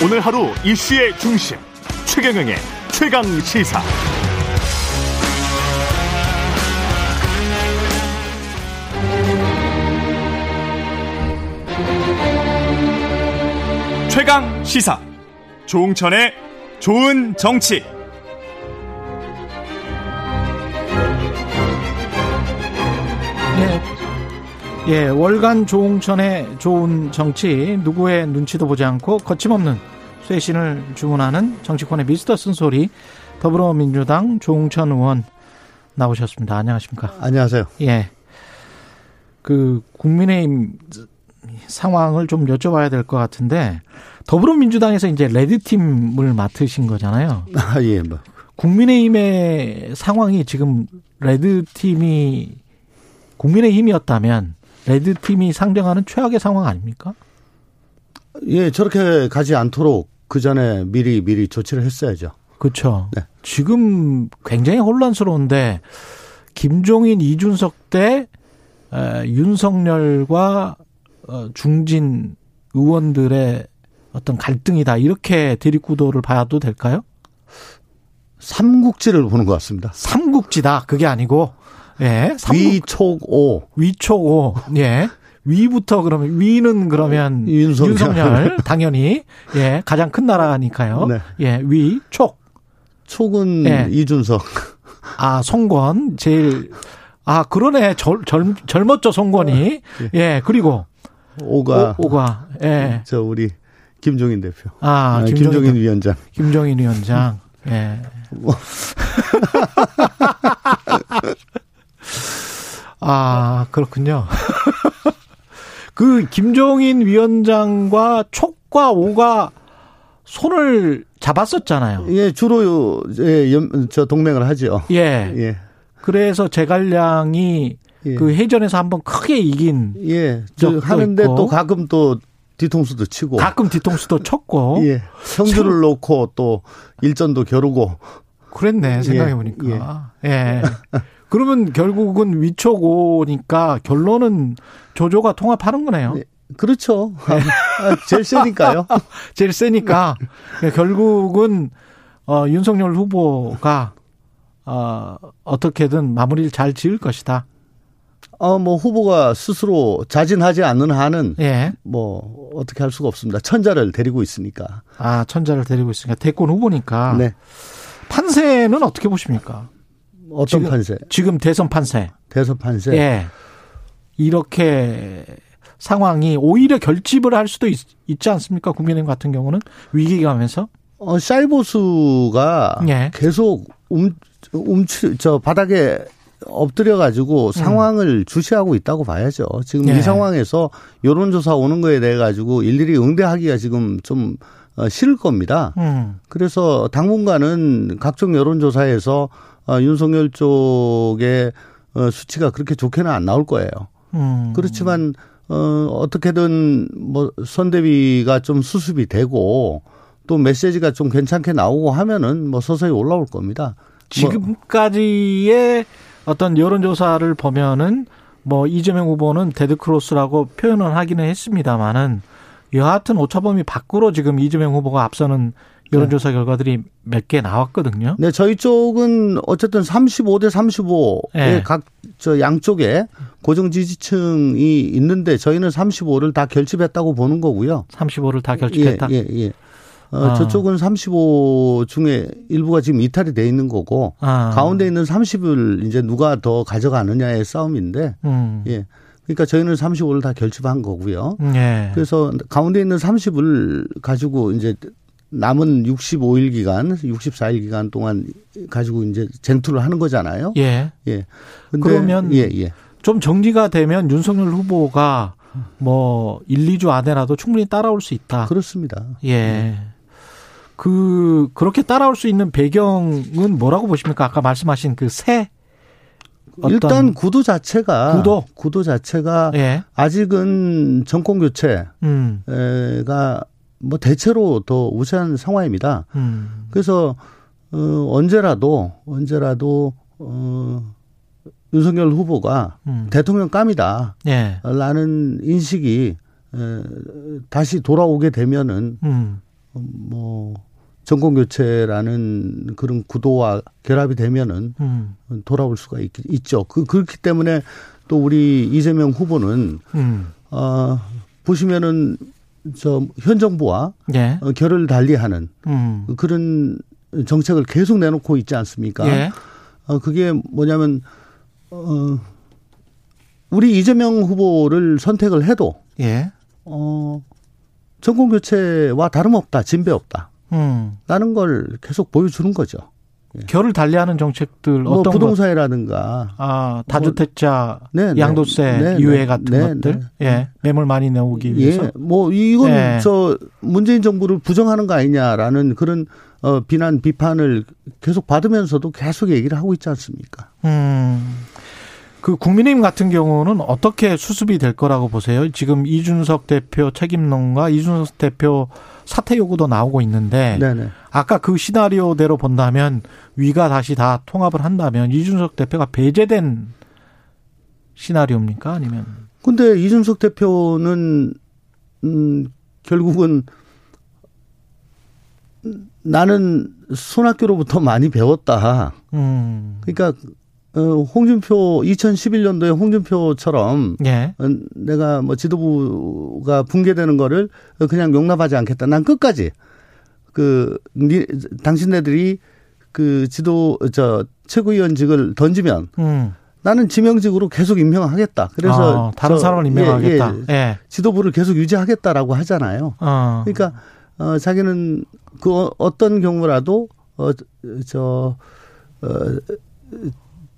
오늘 하루 이슈의 중심 최경영의 최강 시사. 최강 시사 조홍천의 좋은 정치. 예, 예, 월간 조홍천의 좋은 정치 누구의 눈치도 보지 않고 거침없는 쇄신을 주문하는 정치권의 미스터 쓴소리 더불어민주당 조홍천 의원 나오셨습니다. 안녕하십니까? 안녕하세요. 예. 그 국민의힘 상황을 좀 여쭤봐야 될 것 같은데 더불어민주당에서 이제 레드팀을 맡으신 거잖아요. 아, 예, 뭐. 국민의힘의 상황이 지금 레드팀이 국민의힘이었다면 레드 팀이 상정하는 최악의 상황 아닙니까? 예, 저렇게 가지 않도록 그 전에 미리 미리 조치를 했어야죠. 그렇죠. 네. 지금 굉장히 혼란스러운데 김종인, 이준석 때 에, 윤석열과 어, 중진 의원들의 어떤 갈등이다 이렇게 대립구도를 봐도 될까요? 삼국지를 보는 것 같습니다. 삼국지다 그게 아니고 예 위촉오 위촉오 예 위부터 그러면 위는 그러면 윤석열. 윤석열 당연히 예 가장 큰 나라니까요. 네. 예 위 촉 촉은 예. 이준석. 아 송권 제일 아 그러네 젊, 젊 젊었죠 송권이 예 그리고 오가 오, 가 예. 저 우리 김종인 대표. 아, 아, 김종인, 김종인 위원장. 김종인 위원장. 예. 아, 그렇군요. 그 김종인 위원장과 촉과 오가 손을 잡았었잖아요. 예, 주로 예, 연- 저 동맹을 하죠. 예. 예. 그래서 제갈량이 예. 그 해전에서 한번 크게 이긴 예. 저 하는데 있고. 또 가끔 또 뒤통수도 치고. 가끔 뒤통수도 쳤고 예. 성주를 놓고 또 일전도 겨루고. 그랬네 생각해 보니까 예. 그러면 결국은 위촉오니까 결론은 조조가 통합하는 거네요. 예. 그렇죠. 아, 제일 세니까요. 제일 세니까 예, 결국은 어, 윤석열 후보가 어, 어떻게든 마무리를 잘 지을 것이다. 어, 뭐 후보가 스스로 자진하지 않는 한은 예. 뭐 어떻게 할 수가 없습니다. 천자를 데리고 있으니까. 아 천자를 데리고 있으니까 대권 후보니까 네. 판세는 어떻게 보십니까? 어떤 지금- 판세? 지금 대선 판세. 대선 판세. 예. 이렇게 상황이 오히려 결집을 할 수도 있, 지 않습니까? 국민의힘 같은 경우는 위기감에서. 어, 샤이보수가 예. 계속 움, 움치, 저 바닥에 엎드려 가지고 상황을 주시하고 있다고 봐야죠. 지금 음. 예. 이 상황에서 여론조사 오는 거에 대해 가지고 일일이 응대하기가 지금 좀 어, 싫을 겁니다. 음. 그래서 당분간은 각종 여론조사에서 어, 윤석열 쪽의 어, 수치가 그렇게 좋게는 안 나올 거예요. 음. 그렇지만 어 어떻게든 뭐 선대위가 좀 수습이 되고 또 메시지가 좀 괜찮게 나오고 하면은 뭐 서서히 올라올 겁니다. 뭐 지금까지의 어떤 여론조사를 보면은 뭐 이재명 후보는 데드크로스라고 표현을 하기는 했습니다만은 여하튼 오차범위 밖으로 지금 이재명 후보가 앞서는 여론조사 결과들이 몇 개 나왔거든요. 네, 저희 쪽은 어쨌든 35 대 35의 예. 각저 양쪽에 고정 지지층이 있는데 저희는 35를 다 결집했다고 보는 거고요. 35를 다 결집했다. 예, 예, 예. 어, 아. 저쪽은 35 중에 일부가 지금 이탈이 돼 있는 거고 아. 가운데 있는 30을 이제 누가 더 가져가느냐의 싸움인데 음. 예. 그러니까 저희는 35를 다 결집한 거고요. 예. 그래서 가운데 있는 30을 가지고 이제 남은 65일 기간, 64일 기간 동안 가지고 이제 쟁투를 하는 거잖아요. 예. 예. 근데 그러면 예, 예. 좀 정리가 되면 윤석열 후보가 뭐 1, 2주 안에라도 충분히 따라올 수 있다. 그렇습니다. 예. 그 그렇게 따라올 수 있는 배경은 뭐라고 보십니까? 아까 말씀하신 그새 어떤 일단 구도 자체가 구도? 자체가 예. 아직은 정권 교체가 음. 뭐 대체로 더 우세한 상황입니다. 음. 그래서 어 언제라도 언제라도 어 윤석열 후보가 음. 대통령 감이다. 예. 라는 인식이 에, 다시 돌아오게 되면은 음. 뭐 정권 교체라는 그런 구도와 결합이 되면은 음. 돌아올 수가 있, 있죠. 그 그렇기 때문에 또 우리 이재명 후보는 음. 어 보시면은 저현 정부와 예. 어, 결을 달리하는 음. 그런 정책을 계속 내놓고 있지 않습니까? 예. 어 그게 뭐냐면 어 우리 이재명 후보를 선택을 해도 예. 어 정권 교체와 다름없다, 진배 없다. 음. 라는 걸 계속 보여주는 거죠. 결을 달리하는 정책들 뭐 어떤 것? 부동산이라든가 아, 다주택자 네, 네. 양도세 네, 유예 네. 같은 네, 것들. 네. 예. 매물 많이 내오기 위해서. 예, 뭐 이건 예. 저 문재인 정부를 부정하는 거 아니냐라는 그런 어 비난 비판을 계속 받으면서도 계속 얘기를 하고 있지 않습니까? 음. 그 국민의힘 같은 경우는 어떻게 수습이 될 거라고 보세요? 지금 이준석 대표 책임론과 이준석 대표 사퇴 요구도 나오고 있는데 네네. 아까 그 시나리오대로 본다면 위가 다시 다 통합을 한다면 이준석 대표가 배제된 시나리오입니까? 아니면 근데 이준석 대표는 음 결국은 나는 손학규로부터 많이 배웠다. 음. 그러니까 어 홍준표 2011년도에 홍준표처럼 예. 어, 내가 뭐 지도부가 붕괴되는 거를 그냥 용납하지 않겠다. 난 끝까지 그 니, 당신네들이 그 지도 저 최고위원직을 던지면 음. 나는 지명직으로 계속 임명하겠다. 그래서 아, 다른 저, 사람을 예, 임명하겠다. 예, 예. 지도부를 계속 유지하겠다라고 하잖아요. 어. 그러니까 어 자기는 그 어- 어떤 경우라도 어저 어,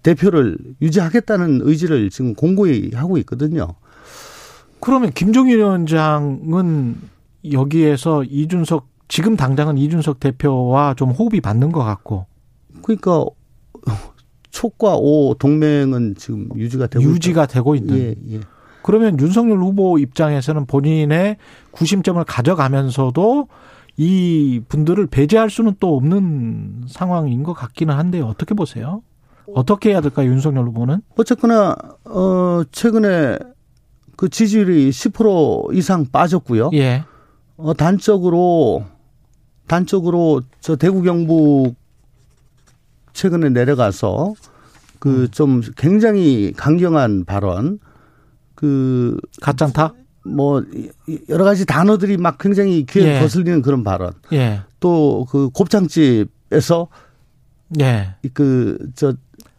대표를 유지하겠다는 의지를 지금 공고히 하고 있거든요. 그러면 김종인 위원장은 여기에서 이준석 지금 당장은 이준석 대표와 좀 호흡이 맞는 것 같고 그러니까 촉과 오 동맹은 지금 유지가 되고 유지가 되고 있는. 있다. 예, 예. 그러면 윤석열 후보 입장에서는 본인의 구심점을 가져가면서도 이 분들을 배제할 수는 또 없는 상황인 것 같기는 한데 어떻게 보세요? 어떻게 해야 될까요, 윤석열 후보는? 어쨌거나 어 최근에 그 지지율이 10% 이상 빠졌고요. 예. 어 단적으로 단적으로 저 대구 경북 최근에 내려가서 그좀 굉장히 강경한 발언 그 가짠타? 뭐 여러 가지 단어들이 막 굉장히 귀에 예. 거슬리는 그런 발언. 예. 또 그 곱창집에서 예. 그저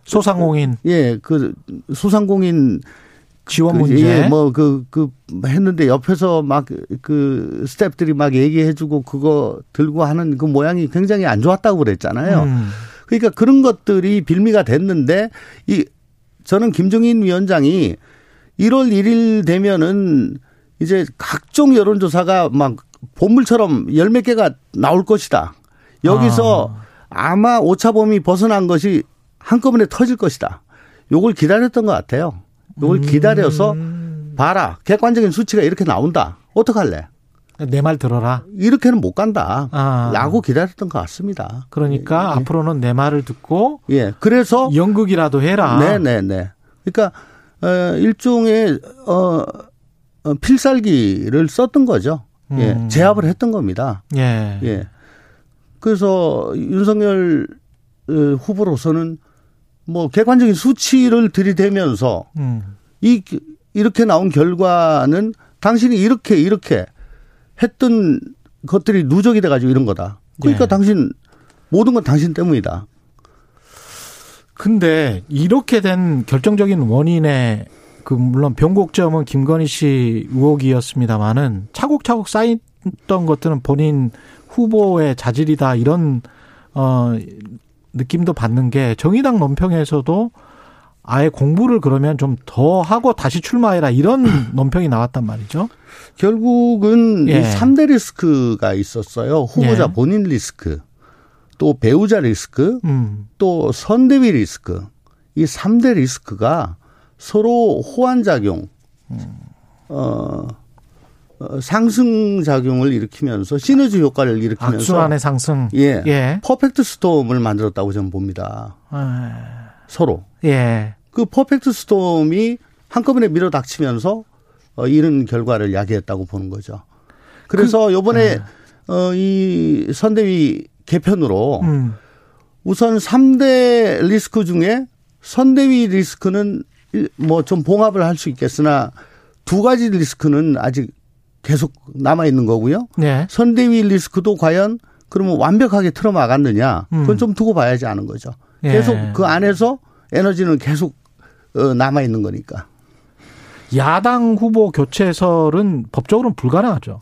소상공인 예, 그 소상공인 지원 그, 문제. 예, 뭐그 그 했는데 옆에서 막 그 스탭들이 막 얘기해주고 그거 들고 하는 그 모양이 굉장히 안 좋았다고 그랬잖아요. 음. 그러니까 그런 것들이 빌미가 됐는데 이 저는 김종인 위원장이 1월 1일 되면은 이제 각종 여론조사가 막 본물처럼 열 몇 개가 나올 것이다. 여기서 아. 마 오차범위 벗어난 것이 한꺼번에 터질 것이다. 요걸 기다렸던 것 같아요. 요걸 기다려서 음. 봐라. 객관적인 수치가 이렇게 나온다. 어떡할래? 내 말 들어라. 이렇게는 못 간다. 아. 라고 기다렸던 것 같습니다. 그러니까 앞으로는 내 말을 듣고 예. 그래서 연극이라도 해라. 네 네 네. 그러니까 어, 일종의 어, 어, 필살기를 썼던 거죠. 예, 음. 제압을 했던 겁니다. 예. 예. 그래서 윤석열 어, 후보로서는 뭐 객관적인 수치를 들이대면서 음. 이 이렇게 나온 결과는 당신이 이렇게 이렇게 했던 것들이 누적이 돼가지고 이런 거다. 그러니까 예. 당신 모든 건 당신 때문이다. 근데 이렇게 된 결정적인 원인의 그 물론 변곡점은 김건희 씨 의혹이었습니다만은 차곡차곡 쌓였던 것들은 본인 후보의 자질이다 이런 어 느낌도 받는 게 정의당 논평에서도 아예 공부를 그러면 좀 더 하고 다시 출마해라 이런 논평이 나왔단 말이죠. 결국은 예. 이 3대 리스크가 있었어요. 후보자 예. 본인 리스크, 또 배우자 리스크, 음. 또 선대위 리스크. 이 3대 리스크가 서로 상호작용, 어, 어, 상승 작용을 일으키면서 시너지 효과를 일으키면서 악순환의 상승. 예. 예. perfect storm을 만들었다고 저는 봅니다. 서로. 예. 그 perfect storm이 한꺼번에 밀어닥치면서 어, 이런 결과를 야기했다고 보는 거죠. 그래서 요번에 어, 이 선대위 개편으로 음. 우선 3대 리스크 중에 선대위 리스크는 뭐 좀 봉합을 할 수 있겠으나 두 가지 리스크는 아직 계속 남아 있는 거고요. 네. 선대위 리스크도 과연 그러면 완벽하게 틀어 막았느냐? 그건 음. 좀 두고 봐야지 하는 거죠. 예. 계속 그 안에서 에너지는 계속 어, 남아 있는 거니까. 야당 후보 교체설은 법적으로는 불가능하죠.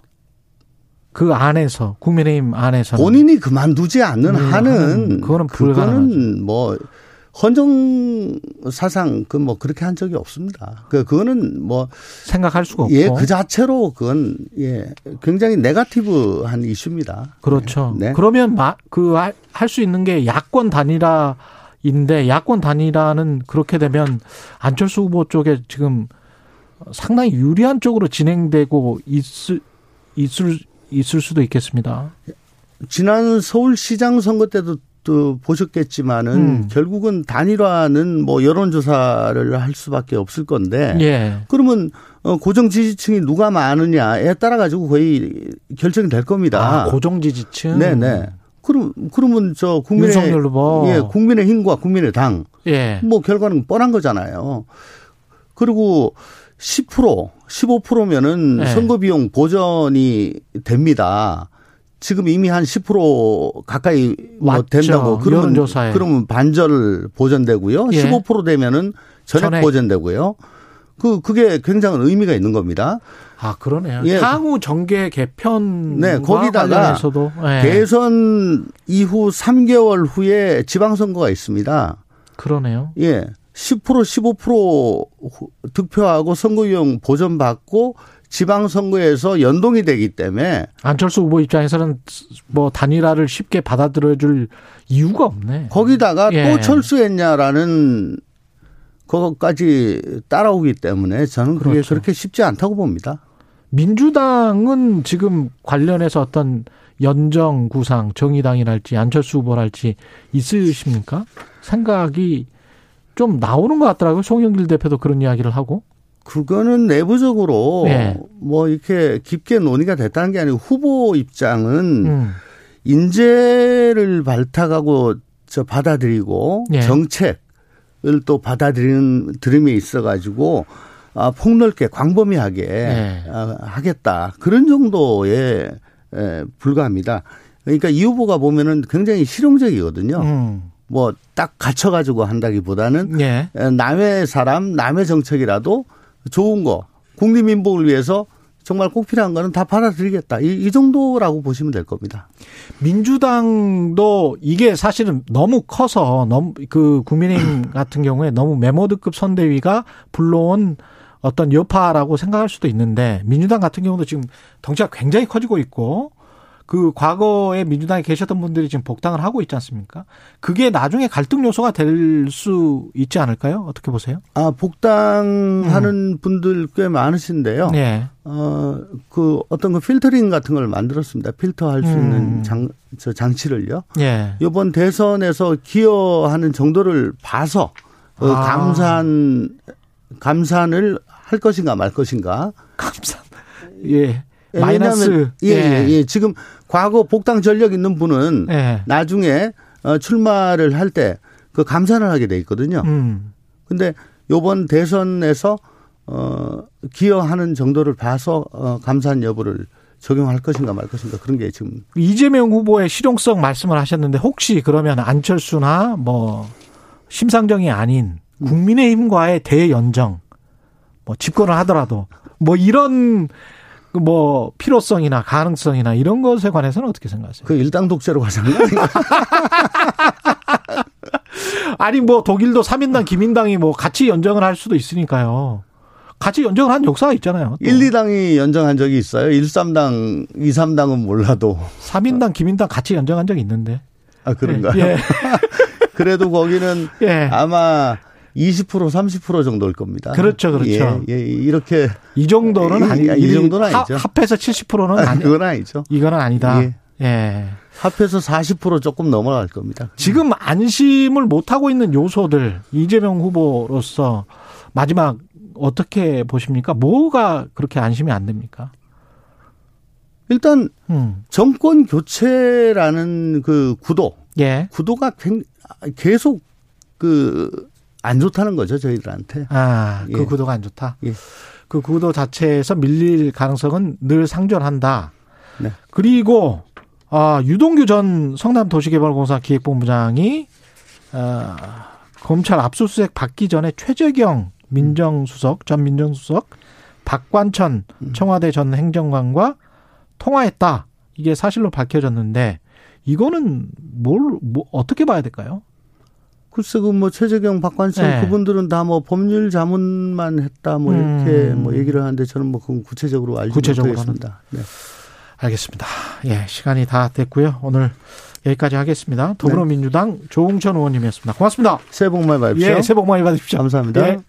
그 안에서 국민의힘 안에서는 본인이 그만두지 않는 음, 한은 그거는 그거는 뭐 헌정 사상 그 뭐 그렇게 한 적이 없습니다. 그 그거는 뭐 생각할 수가 없고 예, 그 자체로 그건 예, 굉장히 네가티브한 이슈입니다. 그렇죠. 네. 그러면 그 할 수 있는 게 야권 단일화인데 야권 단일화는 그렇게 되면 안철수 후보 쪽에 지금 상당히 유리한 쪽으로 진행되고 있을 있을 있을 수도 있겠습니다. 지난 서울시장 선거 때도 또 보셨겠지만은 음. 결국은 단일화는 뭐 여론조사를 할 수밖에 없을 건데 예. 그러면 어, 고정 지지층이 누가 많으냐에 따라 가지고 거의 결정이 될 겁니다. 아, 고정 지지층. 네네. 그럼 그러면 저 국민의 윤석열 후보. 예, 국민의 힘과 국민의당 예. 뭐 결과는 뻔한 거잖아요. 그리고 10% 15%면은 네. 선거 비용 보전이 됩니다. 지금 이미 한 10% 가까이 뭐. 된다고 그러면 여론조사에. 그러면 반절 보전되고요. 예. 15% 되면은 전액, 전액. 보전되고요. 그 그게 굉장한 의미가 있는 겁니다. 아 그러네요. 예. 향후 정계 개편 네, 거기다가 예. 대선 이후 3개월 후에 지방선거가 있습니다. 그러네요. 예. 10% 15% 후- 득표하고 선거비용 보전받고 지방선거에서 연동이 되기 때문에 안철수 후보 입장에서는 뭐 단일화를 쉽게 받아들여줄 이유가 없네. 거기다가 예. 또 철수했냐라는 그것까지 따라오기 때문에 저는 그게 그렇죠. 그렇게 쉽지 않다고 봅니다. 민주당은 지금 관련해서 어떤 연정 구상 정의당이랄지 안철수 후보랄지 있으십니까? 생각이 좀 나오는 것 같더라고요. 송영길 대표도 그런 이야기를 하고. 그거는 내부적으로 예. 뭐 이렇게 깊게 논의가 됐다는 게 아니고 후보 입장은 음. 인재를 발탁하고 저 받아들이고 예. 정책을 또 받아들이는 들음에 있어 가지고 아, 폭넓게 광범위하게 예. 아, 하겠다 그런 정도에 에, 불과합니다. 그러니까 이 후보가 보면은 굉장히 실용적이거든요. 음. 뭐 딱 갇혀 가지고 한다기보다는 예. 에, 남의 사람, 남의 정책이라도 좋은 거 국민민복을 위해서 정말 꼭 필요한 거는 다 받아들이겠다. 이, 이 정도라고 보시면 될 겁니다. 민주당도 이게 사실은 너무 커서 너무 그 국민의힘 같은 경우에 너무 메모드급 선대위가 불러온 어떤 여파라고 생각할 수도 있는데 민주당 같은 경우도 지금 덩치가 굉장히 커지고 있고 그 과거에 민주당에 계셨던 분들이 지금 복당을 하고 있지 않습니까? 그게 나중에 갈등 요소가 될 수 있지 않을까요? 어떻게 보세요? 아, 복당하는 분들 꽤 많으신데요. 네. 어, 그 어떤 그 필터링 같은 걸 만들었습니다. 필터할 수 음. 있는 장, 저 장치를요. 예. 이번 대선에서 기여하는 정도를 봐서 어, 아. 감산, 감산을 할 것인가 말 것인가. 감사. 예. 예, 마이너스. 왜냐하면 예, 예, 예. 지금 과거 복당 전력 있는 분은 예. 나중에 어, 출마를 할 때 그 감산을 하게 돼 있거든요. 음. 근데 요번 대선에서 어 기여하는 정도를 봐서 어 감산 여부를 적용할 것인가 말 것인가 그런 게 지금 이재명 후보의 실용성 말씀을 하셨는데 혹시 그러면 안철수나 뭐 심상정이 아닌 국민의힘과의 대연정 뭐 집권을 하더라도 뭐 이런 그 뭐 필요성이나 가능성이나 이런 것에 관해서는 어떻게 생각하세요? 그 일당 독재로 가자는 거? 아니 뭐 독일도 3인당 김인당이 뭐 같이 연정을 할 수도 있으니까요. 같이 연정을 한 역사가 있잖아요. 또. 1, 2당이 연정한 적이 있어요. 1, 3당, 2, 3당은 몰라도 3인당 김인당 같이 연정한 적이 있는데. 아 그런가요? 예. 그래도 거기는 예. 아마 20% 30% 정도일 겁니다. 그렇죠, 그렇죠. 예, 예 이렇게 이 정도는 이- 아니 이 정도는 아니죠. 합해서 70%는 아, 아니 그건 아니죠. 이거는 아니다. 예. 예. 합해서 40% 조금 넘어갈 겁니다. 지금 안심을 못 하고 있는 요소들 이재명 후보로서 마지막 어떻게 보십니까? 뭐가 그렇게 안심이 안 됩니까? 일단 음. 정권 교체라는 그 구도, 예. 구도가 굉- 계속 그 안 좋다는 거죠 저희들한테. 아, 그 예. 구도가 안 좋다. 예. 그 구도 자체에서 밀릴 가능성은 늘 상존한다. 네. 그리고 아, 유동규 전 성남도시개발공사 기획본부장이 아, 검찰 압수수색 받기 전에 최재경 민정수석 전 민정수석 박관천 음. 청와대 전 행정관과 통화했다. 이게 사실로 밝혀졌는데 이거는 뭘 뭐, 어떻게 봐야 될까요? 글쎄 그뭐 최재경, 박관성 네. 그분들은 다 뭐 법률 자문만 했다 뭐 이렇게 음. 뭐 얘기를 하는데 저는 뭐 그건 구체적으로 알지 구체적으로는. 못하겠습니다. 네. 알겠습니다. 예, 시간이 다 됐고요. 오늘 여기까지 하겠습니다. 더불어민주당 조홍천 의원님이었습니다. 고맙습니다. 새해 복 많이 받으십시오. 예, 새해 복 많이 받으십시오. 감사합니다. 예.